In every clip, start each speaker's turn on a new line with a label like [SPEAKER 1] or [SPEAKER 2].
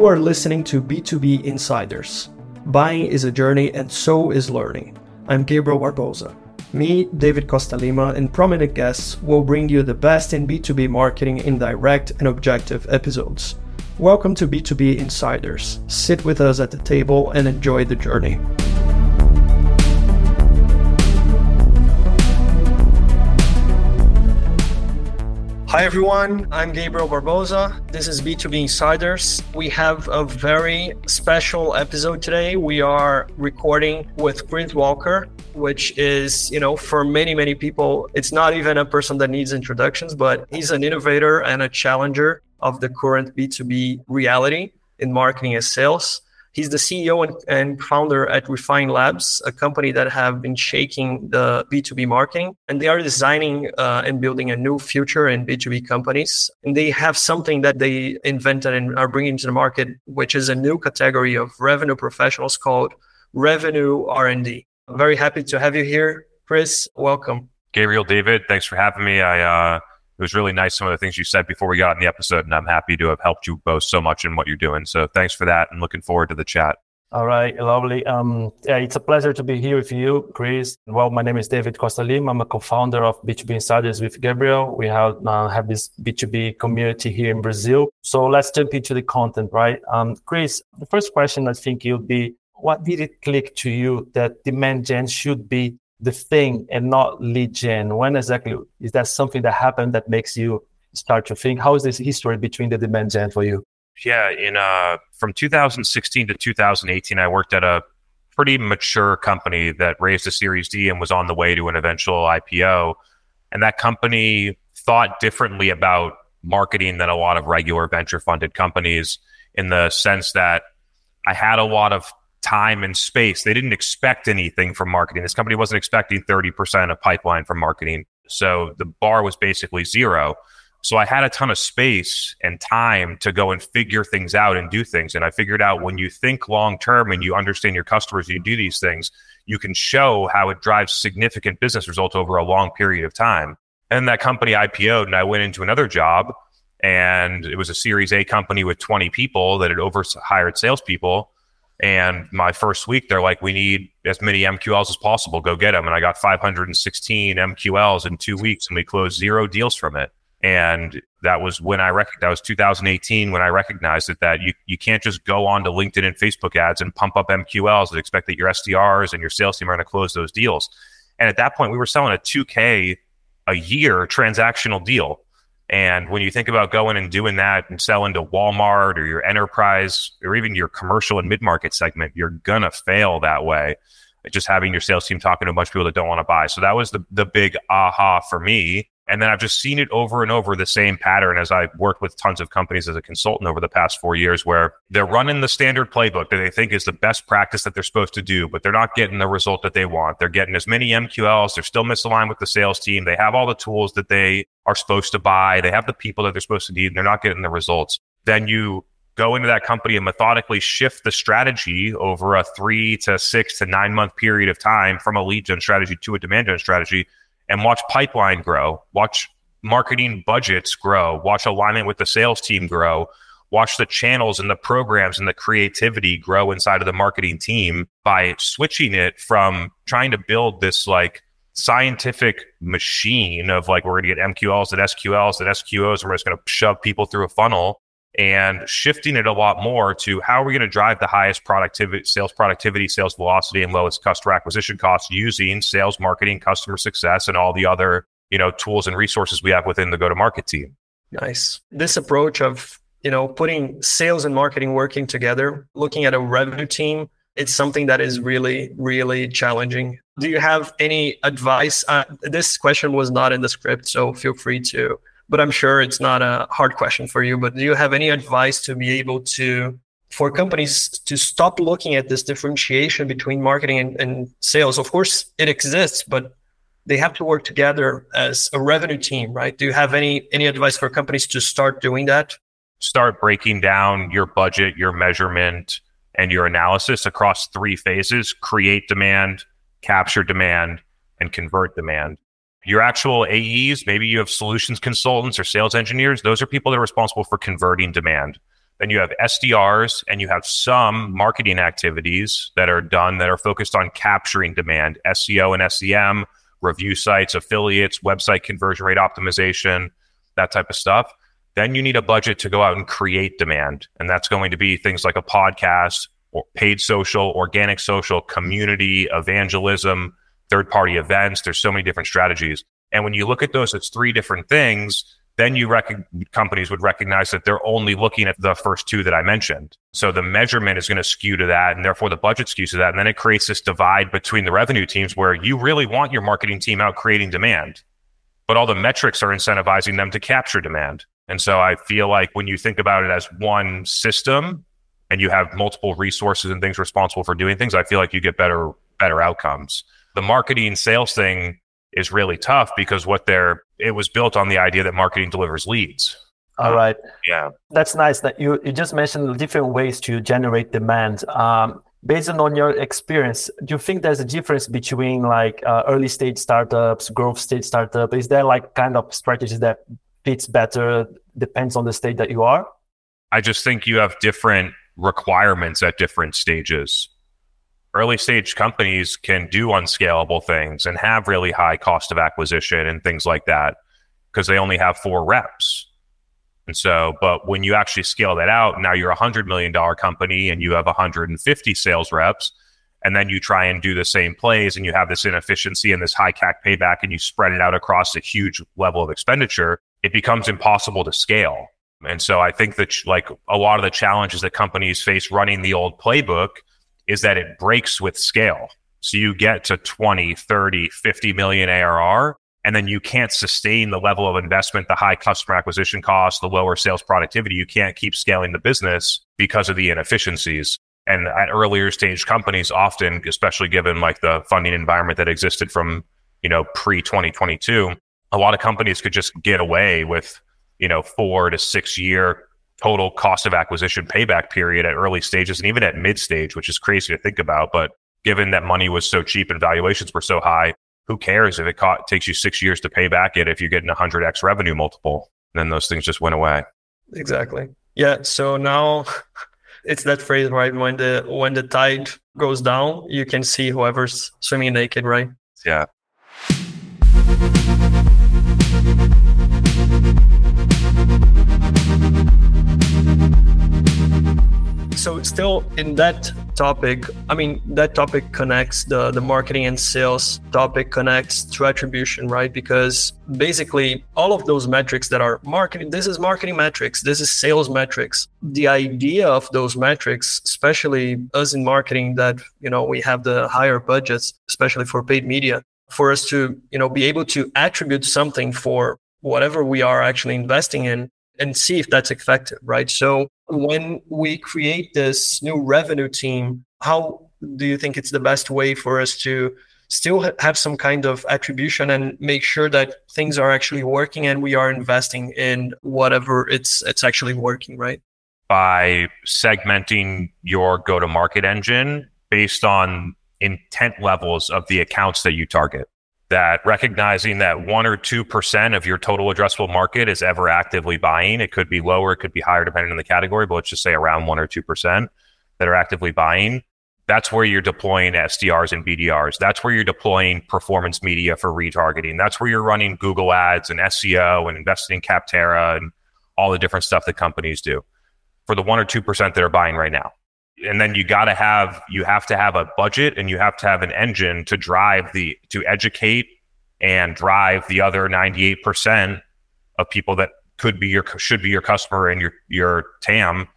[SPEAKER 1] You are listening to B2B Insiders. Buying is a journey and so is learning. I'm Gabriel Barboza. Me, David Costa Lima, and prominent guests will bring you the best in B2B marketing in direct and objective episodes. Welcome to B2B Insiders. Sit with us at the table and enjoy the journey. Hi everyone, I'm Gabriel Barboza. This is B2B Insiders. We have a very special episode today. We are recording with Chris Walker, which is, you know, for many, many people, it's not even a person that needs introductions, but he's an innovator and a challenger of the current B2B reality in marketing and sales. He's the CEO and, and, founder at Refine Labs, a company that have been shaking the B2B marketing. And they are designing uh, and building a new future in B2B companies. And they have something that they invented and are bringing to the market, which is a new category of revenue professionals called revenue R&D. I'm very happy to have you here, Chris. Welcome.
[SPEAKER 2] Gabriel, David, thanks for having me. I uh, it was really nice some of the things you said before we got in the episode, and I'm happy to have helped you both so much in what you're doing. So thanks for that, and looking forward to the chat.
[SPEAKER 3] All right, lovely. Um, yeah, it's a pleasure to be here with you, Chris. Well, my name is David Costalim. I'm a co-founder of B2B Insiders with Gabriel. We have uh, have this B2B community here in Brazil. So let's jump into the content, right? Um, Chris, the first question I think you'll be, what did it click to you that demand gen should be the thing and not lead gen? When exactly is that something that happened that makes you start to think? How is this history between the demand gen for you?
[SPEAKER 2] Yeah, in uh, from 2016 to 2018, I worked at a pretty mature company that raised a Series D and was on the way to an eventual IPO. And that company thought differently about marketing than a lot of regular venture funded companies in the sense that I had a lot of time and space. They didn't expect anything from marketing. This company wasn't expecting 30% of pipeline from marketing. So the bar was basically zero. So I had a ton of space and time to go and figure things out and do things. And I figured out when you think long term and you understand your customers, you do these things, you can show how it drives significant business results over a long period of time. And that company IPO'd and I went into another job and it was a series A company with 20 people that had over hired salespeople and my first week, they're like, we need as many MQLs as possible. Go get them. And I got 516 MQLs in two weeks and we closed zero deals from it. And that was when I recognized, that was 2018 when I recognized it, that you, you can't just go on to LinkedIn and Facebook ads and pump up MQLs and expect that your SDRs and your sales team are going to close those deals. And at that point, we were selling a 2K a year transactional deal. And when you think about going and doing that and selling to Walmart or your enterprise or even your commercial and mid market segment, you're going to fail that way. Just having your sales team talking to a bunch of people that don't want to buy. So that was the, the big aha for me. And then I've just seen it over and over the same pattern as I've worked with tons of companies as a consultant over the past four years, where they're running the standard playbook that they think is the best practice that they're supposed to do, but they're not getting the result that they want. They're getting as many MQLs. They're still misaligned with the sales team. They have all the tools that they are supposed to buy. They have the people that they're supposed to need. And they're not getting the results. Then you go into that company and methodically shift the strategy over a three to six to nine month period of time from a lead gen strategy to a demand gen strategy and watch pipeline grow, watch marketing budgets grow, watch alignment with the sales team grow, watch the channels and the programs and the creativity grow inside of the marketing team by switching it from trying to build this like scientific machine of like we're going to get MQLs and SQLs and SQOs and we're just going to shove people through a funnel and shifting it a lot more to how are we going to drive the highest productivity, sales productivity, sales velocity, and lowest customer acquisition costs using sales, marketing, customer success, and all the other you know tools and resources we have within the go-to-market team.
[SPEAKER 1] Nice. This approach of you know putting sales and marketing working together, looking at a revenue team, it's something that is really really challenging. Do you have any advice? Uh, this question was not in the script, so feel free to but I'm sure it's not a hard question for you. But do you have any advice to be able to, for companies to stop looking at this differentiation between marketing and, and sales? Of course, it exists, but they have to work together as a revenue team, right? Do you have any any advice for companies to start doing that?
[SPEAKER 2] Start breaking down your budget, your measurement, and your analysis across three phases: create demand, capture demand, and convert demand. Your actual AEs, maybe you have solutions consultants or sales engineers. Those are people that are responsible for converting demand. Then you have SDRs and you have some marketing activities that are done that are focused on capturing demand, SEO and SEM, review sites, affiliates, website conversion rate optimization, that type of stuff. Then you need a budget to go out and create demand. And that's going to be things like a podcast or paid social, organic social, community, evangelism, third party events. There's so many different strategies. And when you look at those, it's three different things then you reckon companies would recognize that they're only looking at the first two that I mentioned. So the measurement is going to skew to that, and therefore the budget skews to that. And then it creates this divide between the revenue teams where you really want your marketing team out creating demand, but all the metrics are incentivizing them to capture demand. And so I feel like when you think about it as one system and you have multiple resources and things responsible for doing things, I feel like you get better better outcomes. The marketing sales thing is really tough because what they're it was built on the idea that marketing delivers leads.
[SPEAKER 3] All right.
[SPEAKER 2] Yeah.
[SPEAKER 3] That's nice that you, you just mentioned different ways to generate demand. Um, based on your experience, do you think there's a difference between like uh, early stage startups, growth stage startup? Is there like kind of strategies that fits better depends on the state that you are?
[SPEAKER 2] I just think you have different requirements at different stages early stage companies can do unscalable things and have really high cost of acquisition and things like that because they only have four reps. And so, but when you actually scale that out, now you're a hundred million dollar company and you have 150 sales reps, and then you try and do the same plays and you have this inefficiency and this high CAC payback and you spread it out across a huge level of expenditure, it becomes impossible to scale. And so I think that like a lot of the challenges that companies face running the old playbook is that it breaks with scale. So you get to 20, 30, 50 million ARR, and then you can't sustain the level of investment, the high customer acquisition cost, the lower sales productivity. You can't keep scaling the business because of the inefficiencies. And at earlier stage companies, often, especially given like the funding environment that existed from, you know, pre 2022, a lot of companies could just get away with, you know, four to six year total cost of acquisition payback period at early stages and even at mid stage, which is crazy to think about. But given that money was so cheap and valuations were so high, who cares if it takes you six years to pay back it if you're getting a 100x revenue multiple? Then those things just went away.
[SPEAKER 1] Exactly. Yeah. So now it's that phrase, right? When the when the tide goes down, you can see whoever's swimming naked, right?
[SPEAKER 2] Yeah.
[SPEAKER 1] So still in that topic i mean that topic connects the the marketing and sales topic connects to attribution right? Because basically all of those metrics that are marketing this is marketing metrics this is sales metrics. The idea of those metrics especially us in marketing that you know we have the higher budgets especially for paid media for us to you know be able to attribute something for whatever we are actually investing in and see if that's effective, right? So when we create this new revenue team, how do you think it's the best way for us to still have some kind of attribution and make sure that things are actually working and we are investing in whatever it's it's actually working, right?
[SPEAKER 2] By segmenting your go to market engine based on intent levels of the accounts that you target that recognizing that one or 2% of your total addressable market is ever actively buying. It could be lower, it could be higher depending on the category, but let's just say around one or 2% that are actively buying. That's where you're deploying SDRs and BDRs. That's where you're deploying performance media for retargeting. That's where you're running Google ads and SEO and investing in Capterra and all the different stuff that companies do for the one or 2% that are buying right now and then you got to have you have to have a budget and you have to have an engine to drive the to educate and drive the other 98% of people that could be your should be your customer and your your TAM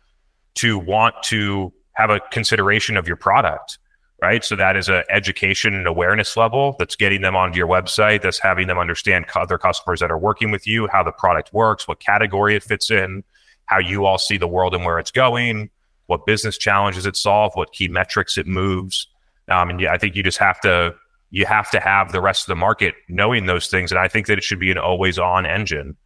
[SPEAKER 2] to want to have a consideration of your product right? So that is a education and awareness level that's getting them onto your website that's having them understand other customers that are working with you how the product works what category it fits in how you all see the world and where it's going what business challenges it solves, what key metrics it moves. Um, and yeah, I think you just have to you have to have the rest of the market knowing those things. And I think that it should be an always on engine.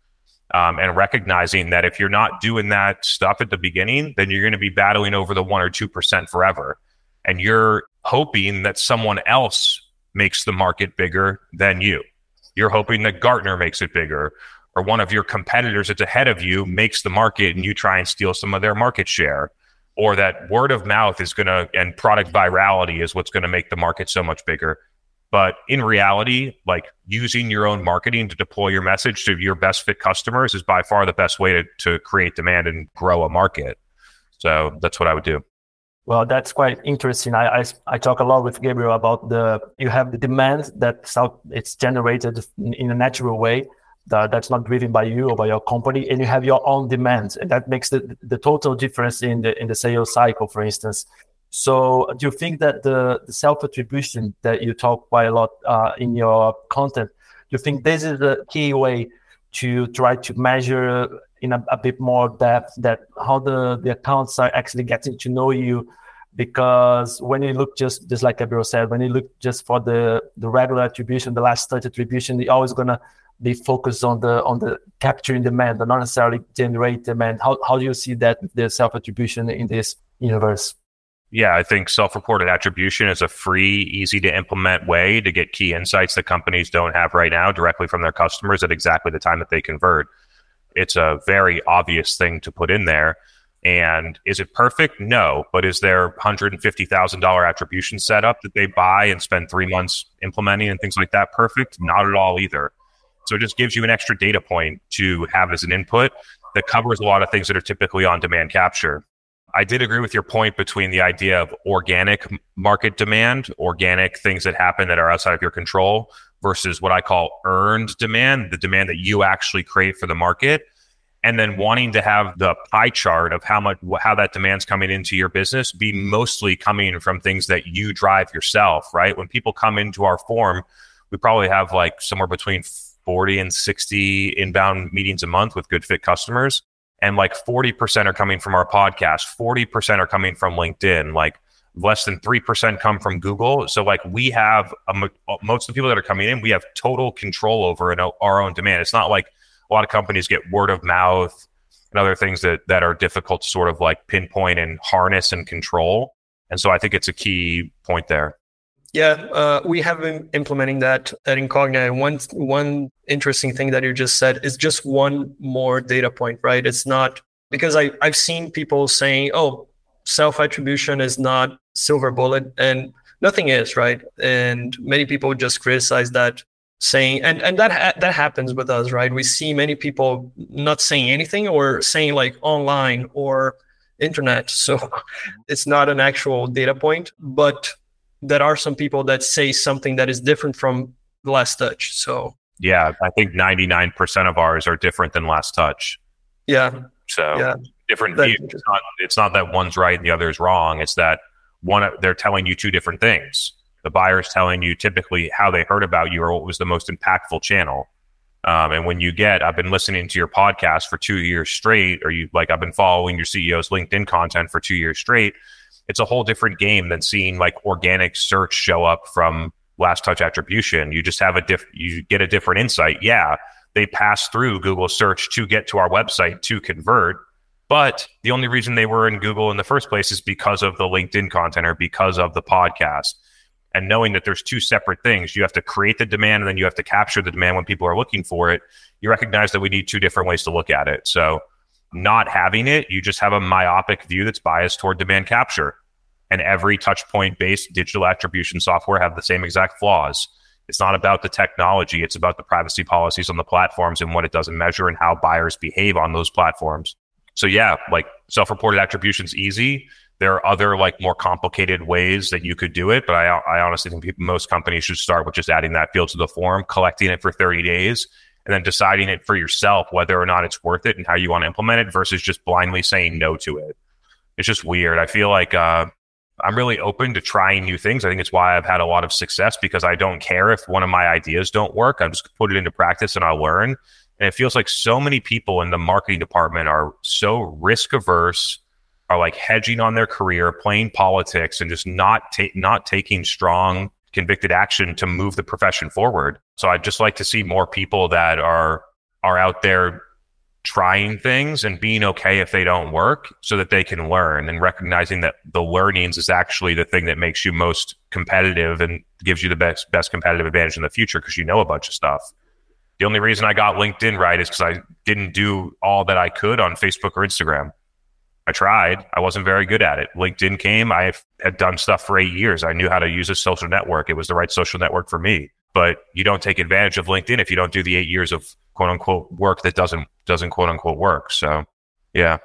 [SPEAKER 2] Um, and recognizing that if you're not doing that stuff at the beginning, then you're going to be battling over the one or two percent forever. And you're hoping that someone else makes the market bigger than you. You're hoping that Gartner makes it bigger, or one of your competitors that's ahead of you makes the market and you try and steal some of their market share or that word of mouth is going to and product virality is what's going to make the market so much bigger. But in reality like using your own marketing to deploy your message to your best fit customers is by far the best way to, to create demand and grow a market. So that's what i would do.
[SPEAKER 3] Well, that's quite interesting. I, I, I, talk a lot with Gabriel about the you have the demand that it's generated in a natural way that, that's not driven by you or by your company, and you have your own demands and that makes the, the total difference in the in the sales cycle, for instance. So, do you think that the, the self attribution that you talk quite a lot uh, in your content, do you think this is the key way to try to measure in a, a, bit more depth that how the, the accounts are actually getting to know you because when you look just just like Gabriel said, when you look just for the the regular attribution, the last touch attribution, you're always gonna be focused on the on the capturing demand, but not necessarily generate demand. How how do you see that the self attribution in this universe?
[SPEAKER 2] Yeah, I think self reported attribution is a free, easy to implement way to get key insights that companies don't have right now directly from their customers at exactly the time that they convert. It's a very obvious thing to put in there. And is it perfect? No. But is there $150,000 attribution setup that they buy and spend three months implementing and things like that perfect? Not at all either. So it just gives you an extra data point to have as an input that covers a lot of things that are typically on demand capture. I did agree with your point between the idea of organic market demand, organic things that happen that are outside of your control, versus what I call earned demand, the demand that you actually create for the market. And then wanting to have the pie chart of how much how that demand's coming into your business be mostly coming from things that you drive yourself, right? When people come into our form, we probably have like somewhere between 40 and 60 inbound meetings a month with good fit customers. And like 40% are coming from our podcast, 40% are coming from LinkedIn, like less than 3% come from Google. So, like, we have a, most of the people that are coming in, we have total control over our own demand. It's not like a lot of companies get word of mouth and other things that, that are difficult to sort of like pinpoint and harness and control. And so, I think it's a key point there.
[SPEAKER 1] Yeah, uh, we have been implementing that at Incognia. One one interesting thing that you just said is just one more data point, right? It's not because I I've seen people saying, "Oh, self attribution is not silver bullet," and nothing is, right? And many people just criticize that, saying, and and that ha- that happens with us, right? We see many people not saying anything or saying like online or internet, so it's not an actual data point, but there are some people that say something that is different from last touch. So
[SPEAKER 2] yeah, I think 99% of ours are different than last touch.
[SPEAKER 1] Yeah.
[SPEAKER 2] So yeah. different views. It's not, it's not that one's right and the other is wrong. It's that one, they're telling you two different things. The buyer's telling you typically how they heard about you or what was the most impactful channel. Um, and when you get, I've been listening to your podcast for two years straight, or you like, I've been following your CEO's LinkedIn content for two years straight it's a whole different game than seeing like organic search show up from last touch attribution. You just have a diff, you get a different insight. Yeah, they pass through Google search to get to our website to convert. But the only reason they were in Google in the first place is because of the LinkedIn content or because of the podcast. And knowing that there's two separate things, you have to create the demand and then you have to capture the demand when people are looking for it. You recognize that we need two different ways to look at it. So not having it, you just have a myopic view that's biased toward demand capture. And every touch point based digital attribution software have the same exact flaws. It's not about the technology, it's about the privacy policies on the platforms and what it doesn't measure and how buyers behave on those platforms. So yeah, like self-reported attribution is easy. There are other like more complicated ways that you could do it, but I, I honestly think people, most companies should start with just adding that field to the form, collecting it for 30 days, and then deciding it for yourself whether or not it's worth it and how you want to implement it versus just blindly saying no to it. It's just weird. I feel like uh, I'm really open to trying new things. I think it's why I've had a lot of success because I don't care if one of my ideas don't work. I'm just put it into practice and I'll learn. And it feels like so many people in the marketing department are so risk averse, are like hedging on their career, playing politics, and just not ta- not taking strong convicted action to move the profession forward. So I'd just like to see more people that are are out there trying things and being okay if they don't work so that they can learn and recognizing that the learnings is actually the thing that makes you most competitive and gives you the best best competitive advantage in the future because you know a bunch of stuff. The only reason I got LinkedIn right is because I didn't do all that I could on Facebook or Instagram. I tried. I wasn't very good at it. LinkedIn came. I had done stuff for eight years. I knew how to use a social network. It was the right social network for me. But you don't take advantage of LinkedIn if you don't do the eight years of quote unquote work that doesn't doesn't quote unquote work. So, yeah.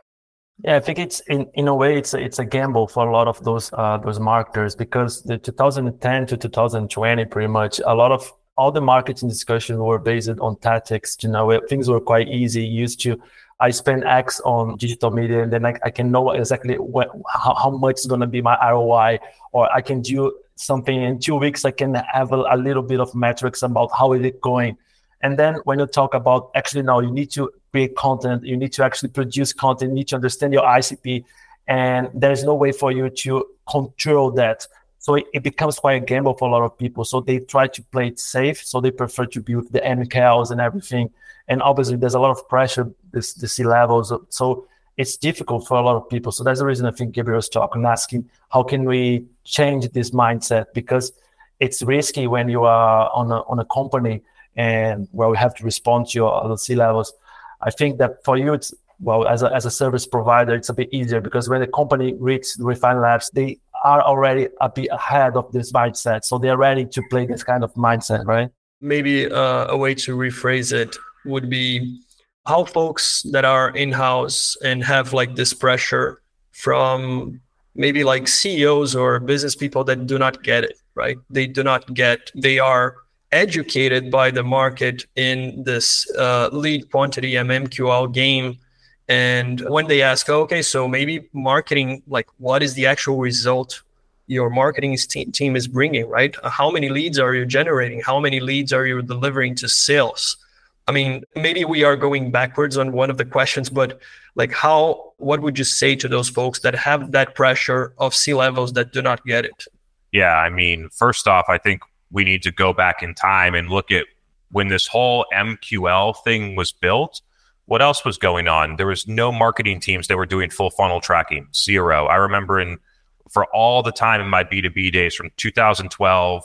[SPEAKER 3] Yeah, I think it's in, in a way it's a, it's a gamble for a lot of those uh, those marketers because the 2010 to 2020 pretty much a lot of all the marketing discussions were based on tactics. You know, things were quite easy. You used to I spend X on digital media, and then I, I can know exactly what, how, how much is going to be my ROI, or I can do something in two weeks. I can have a, a little bit of metrics about how is it going. And then when you talk about actually now you need to create content, you need to actually produce content, you need to understand your ICP, and there's no way for you to control that. So it, it, becomes quite a gamble for a lot of people. So they try to play it safe. So they prefer to build the MQLs and everything. And obviously, there's a lot of pressure, this, the C levels. So it's difficult for a lot of people. So that's the reason I think Gabriel's talking, asking how can we change this mindset because it's risky when you are on a, on a company and where we have to respond to your C levels. I think that for you, it's well, as a, as a service provider, it's a bit easier because when the company reaches Refine Labs, they are already a bit ahead of this mindset. So they're ready to play this kind of mindset, right?
[SPEAKER 1] Maybe uh, a way to rephrase it would be how folks that are in house and have like this pressure from maybe like CEOs or business people that do not get it, right? They do not get, they are educated by the market in this uh, lead quantity MMQL game and when they ask, okay, so maybe marketing, like what is the actual result your marketing team is bringing, right? How many leads are you generating? How many leads are you delivering to sales? I mean, maybe we are going backwards on one of the questions, but like how, what would you say to those folks that have that pressure of C levels that do not get it?
[SPEAKER 2] Yeah. I mean, first off, I think we need to go back in time and look at when this whole MQL thing was built what else was going on? There was no marketing teams that were doing full funnel tracking. Zero. I remember in for all the time in my B2B days from 2012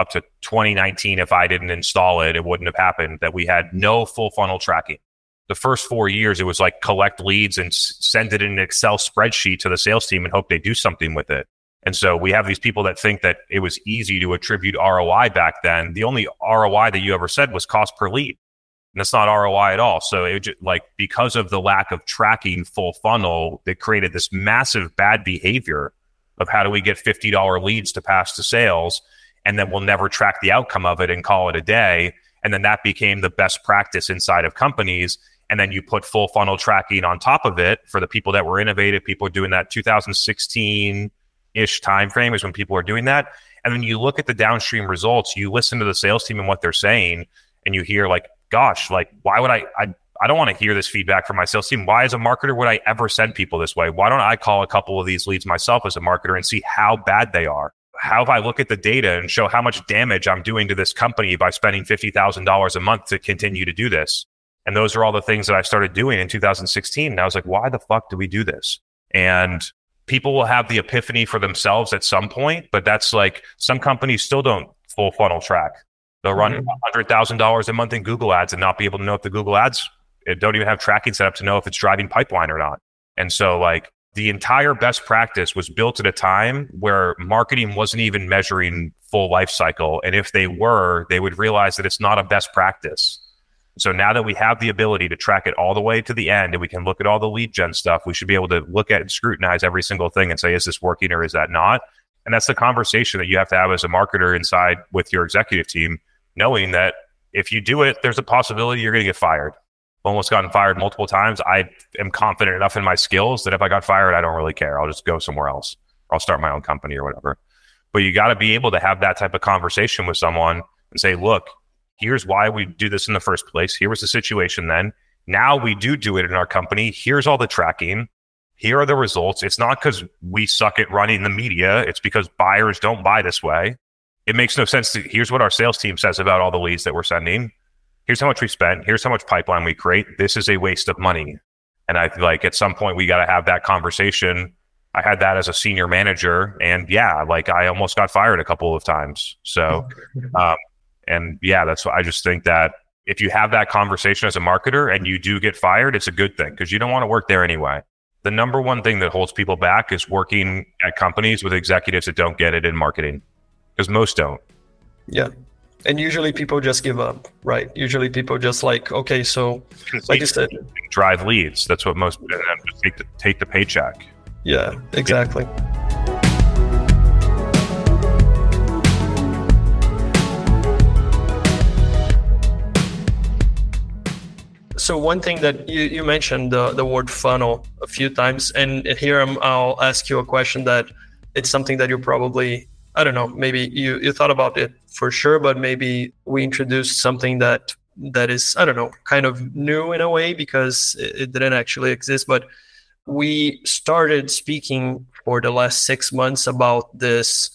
[SPEAKER 2] up to 2019, if I didn't install it, it wouldn't have happened that we had no full funnel tracking. The first four years, it was like collect leads and send it in an Excel spreadsheet to the sales team and hope they do something with it. And so we have these people that think that it was easy to attribute ROI back then. The only ROI that you ever said was cost per lead and it's not ROI at all. So it just, like because of the lack of tracking full funnel, it created this massive bad behavior of how do we get fifty dollar leads to pass to sales, and then we'll never track the outcome of it and call it a day. And then that became the best practice inside of companies. And then you put full funnel tracking on top of it for the people that were innovative. People doing that 2016 ish timeframe is when people are doing that. And then you look at the downstream results. You listen to the sales team and what they're saying, and you hear like gosh, like why would I? I I don't want to hear this feedback from my sales team. Why, as a marketer, would I ever send people this way? Why don't I call a couple of these leads myself as a marketer and see how bad they are? How if I look at the data and show how much damage I'm doing to this company by spending fifty thousand dollars a month to continue to do this? And those are all the things that I started doing in 2016. And I was like, why the fuck do we do this? And people will have the epiphany for themselves at some point, but that's like some companies still don't full funnel track. They'll run mm-hmm. hundred thousand dollars a month in Google ads and not be able to know if the Google ads don't even have tracking set up to know if it's driving pipeline or not. And so like the entire best practice was built at a time where marketing wasn't even measuring full life cycle. And if they were, they would realize that it's not a best practice. So now that we have the ability to track it all the way to the end and we can look at all the lead gen stuff, we should be able to look at and scrutinize every single thing and say, is this working or is that not? And that's the conversation that you have to have as a marketer inside with your executive team knowing that if you do it, there's a possibility you're going to get fired. Almost gotten fired multiple times. I am confident enough in my skills that if I got fired, I don't really care. I'll just go somewhere else. I'll start my own company or whatever. But you got to be able to have that type of conversation with someone and say, look, here's why we do this in the first place. Here was the situation then. Now we do do it in our company. Here's all the tracking. Here are the results. It's not because we suck at running the media. It's because buyers don't buy this way it makes no sense to here's what our sales team says about all the leads that we're sending. Here's how much we spent. Here's how much pipeline we create. This is a waste of money. And I like at some point we got to have that conversation. I had that as a senior manager, and yeah, like I almost got fired a couple of times. So, um, and yeah, that's what I just think that if you have that conversation as a marketer and you do get fired, it's a good thing because you don't want to work there anyway. The number one thing that holds people back is working at companies with executives that don't get it in marketing because most don't.
[SPEAKER 1] Yeah. And usually people just give up, right? Usually people just like, okay, so like you said,
[SPEAKER 2] drive leads. That's what most uh, take the, take the paycheck.
[SPEAKER 1] Yeah, exactly. Yeah. so one thing that you, you mentioned the, the word funnel a few times and here I'm, i'll ask you a question that it's something that you probably i don't know maybe you, you thought about it for sure but maybe we introduced something that that is i don't know kind of new in a way because it, it didn't actually exist but we started speaking for the last six months about this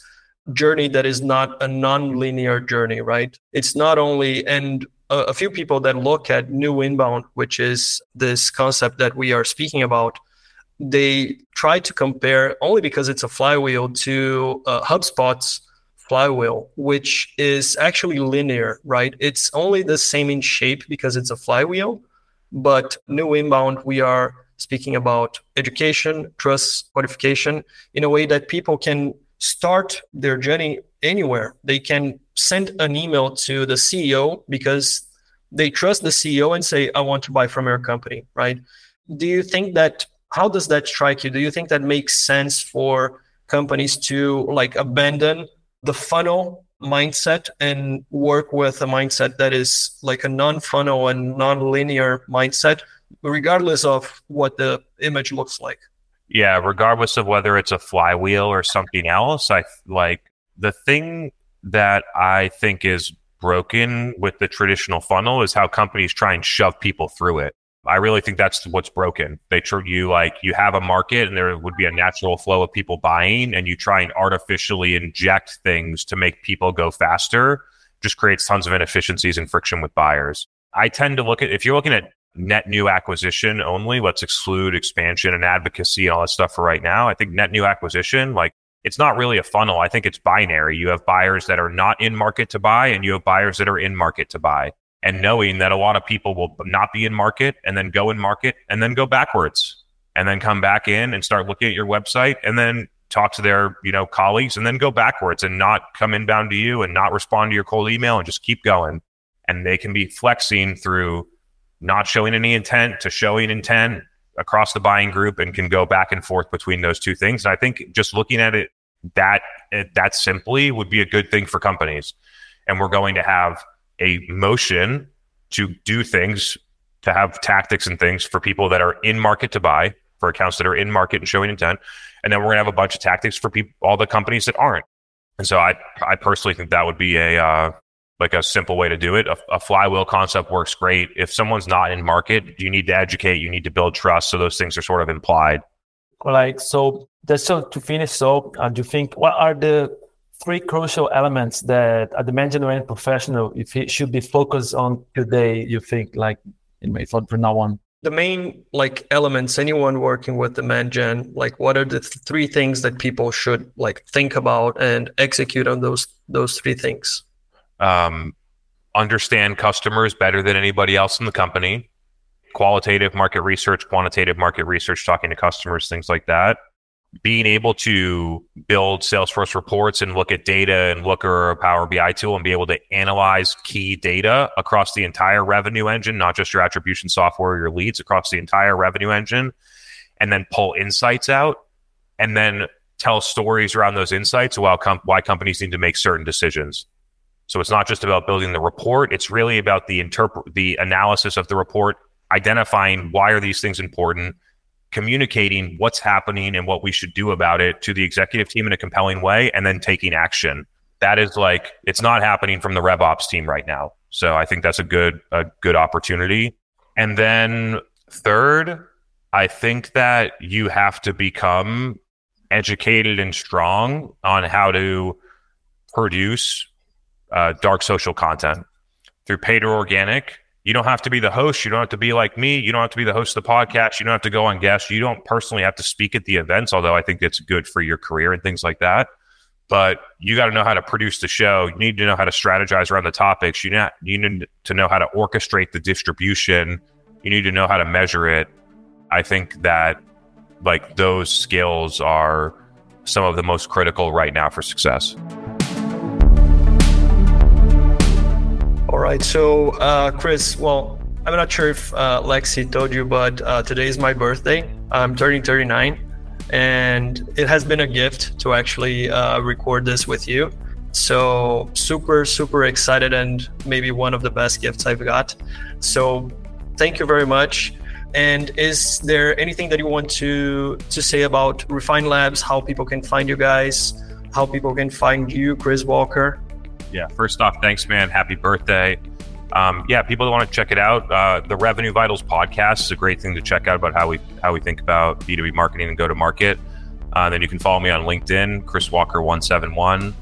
[SPEAKER 1] journey that is not a non-linear journey right? It's not only and a, few people that look at new inbound, which is this concept that we are speaking about, they try to compare only because it's a flywheel to uh, HubSpot's flywheel, which is actually linear, right? It's only the same in shape because it's a flywheel, but new inbound, we are speaking about education, trust, qualification in a way that people can start their journey anywhere. They can send an email to the CEO because they trust the CEO and say, I want to buy from your company, right? Do you think that, how does that strike you? Do you think that makes sense for companies to like abandon the funnel mindset and work with a mindset that is like a non-funnel and non-linear mindset, regardless of what the image looks like?
[SPEAKER 2] Yeah, regardless of whether it's a flywheel or something else, I like the thing that I think is broken with the traditional funnel is how companies try and shove people through it. I really think that's what's broken. They treat you like you have a market and there would be a natural flow of people buying, and you try and artificially inject things to make people go faster, just creates tons of inefficiencies and friction with buyers. I tend to look at if you're looking at net new acquisition only, let's exclude expansion and advocacy and all that stuff for right now. I think net new acquisition, like it's not really a funnel. I think it's binary. You have buyers that are not in market to buy, and you have buyers that are in market to buy. And knowing that a lot of people will not be in market and then go in market and then go backwards and then come back in and start looking at your website and then talk to their you know colleagues and then go backwards and not come inbound to you and not respond to your cold email and just keep going. And they can be flexing through not showing any intent to showing intent across the buying group and can go back and forth between those two things. And I think just looking at it that that simply would be a good thing for companies. And we're going to have a motion to do things to have tactics and things for people that are in market to buy for accounts that are in market and showing intent and then we're going to have a bunch of tactics for people all the companies that aren't and so i i personally think that would be a uh, like a simple way to do it. A, a, flywheel concept works great. If someone's not in market, you need to educate, you need to build trust. So those things are sort of implied.
[SPEAKER 3] Like, so just so to finish, so uh, do you think what are the three crucial elements that a demand generation professional if he should be focused on today, you think like in my thought from now on?
[SPEAKER 1] The main like elements, anyone working with demand gen, like what are the th- three things that people should like think about and execute on those those three things?
[SPEAKER 2] um, understand customers better than anybody else in the company, qualitative market research, quantitative market research, talking to customers, things like that. Being able to build Salesforce reports and look at data and look or Power BI tool and be able to analyze key data across the entire revenue engine, not just your attribution software or your leads, across the entire revenue engine, and then pull insights out and then tell stories around those insights while com- why companies need to make certain decisions. So it's not just about building the report. It's really about the interpret the analysis of the report, identifying why are these things important, communicating what's happening and what we should do about it to the executive team in a compelling way, and then taking action. That is like it's not happening from the RevOps team right now. So I think that's a good a good opportunity. And then third, I think that you have to become educated and strong on how to produce uh, dark social content through paid or organic. You don't have to be the host. You don't have to be like me. You don't have to be the host of the podcast. You don't have to go on guests. You don't personally have to speak at the events, although I think it's good for your career and things like that. but you got to know how to produce the show. You need to know how to strategize around the topics. You need to know how to orchestrate the distribution. You need to know how to measure it. I think that like those skills are some of the most critical right now for success.
[SPEAKER 1] All right. So, uh, Chris, well, I'm not sure if uh, Lexi told you, but uh, today is my birthday. I'm turning 39 and it has been a gift to actually uh, record this with you. So super, super excited, and maybe one of the best gifts I've got. So thank you very much. And is there anything that you want to to say about Refine Labs? How people can find you guys? How people can find you, Chris Walker?
[SPEAKER 2] Yeah. First off, thanks, man. Happy birthday um, yeah, people that want to check it out, uh, the Revenue Vitals podcast is a great thing to check out about how we how we think about B two B marketing and go to market. Uh, then you can follow me on LinkedIn, Chris Walker one seven one.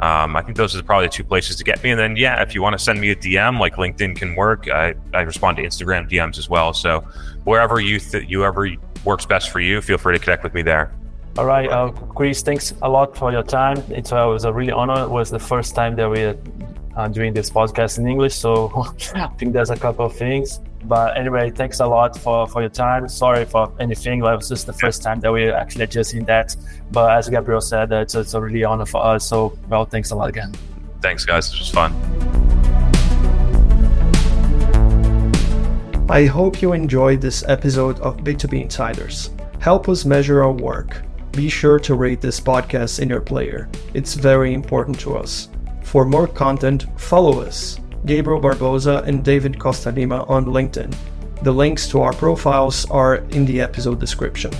[SPEAKER 2] Um, I think those are probably the two places to get me. And then yeah, if you want to send me a DM, like LinkedIn can work. I, I respond to Instagram DMs as well. So wherever you th- you ever works best for you, feel free to connect with me there.
[SPEAKER 3] All right, uh, Chris, thanks a lot for your time. It was a really honor. It was the first time that we uh, doing this podcast in English. So I think there's a couple of things. But anyway, thanks a lot for, for your time. Sorry for anything. It was just the first time that we're actually adjusting that. But as Gabriel said, it's, it's a really honor for us. So, well, thanks a lot again.
[SPEAKER 2] Thanks, guys. It was fun.
[SPEAKER 1] I hope you enjoyed this episode of B2B Insiders. Help us measure our work. Be sure to rate this podcast in your player. It's very important to us. For more content, follow us, Gabriel Barboza and David Costa Lima on LinkedIn. The links to our profiles are in the episode description.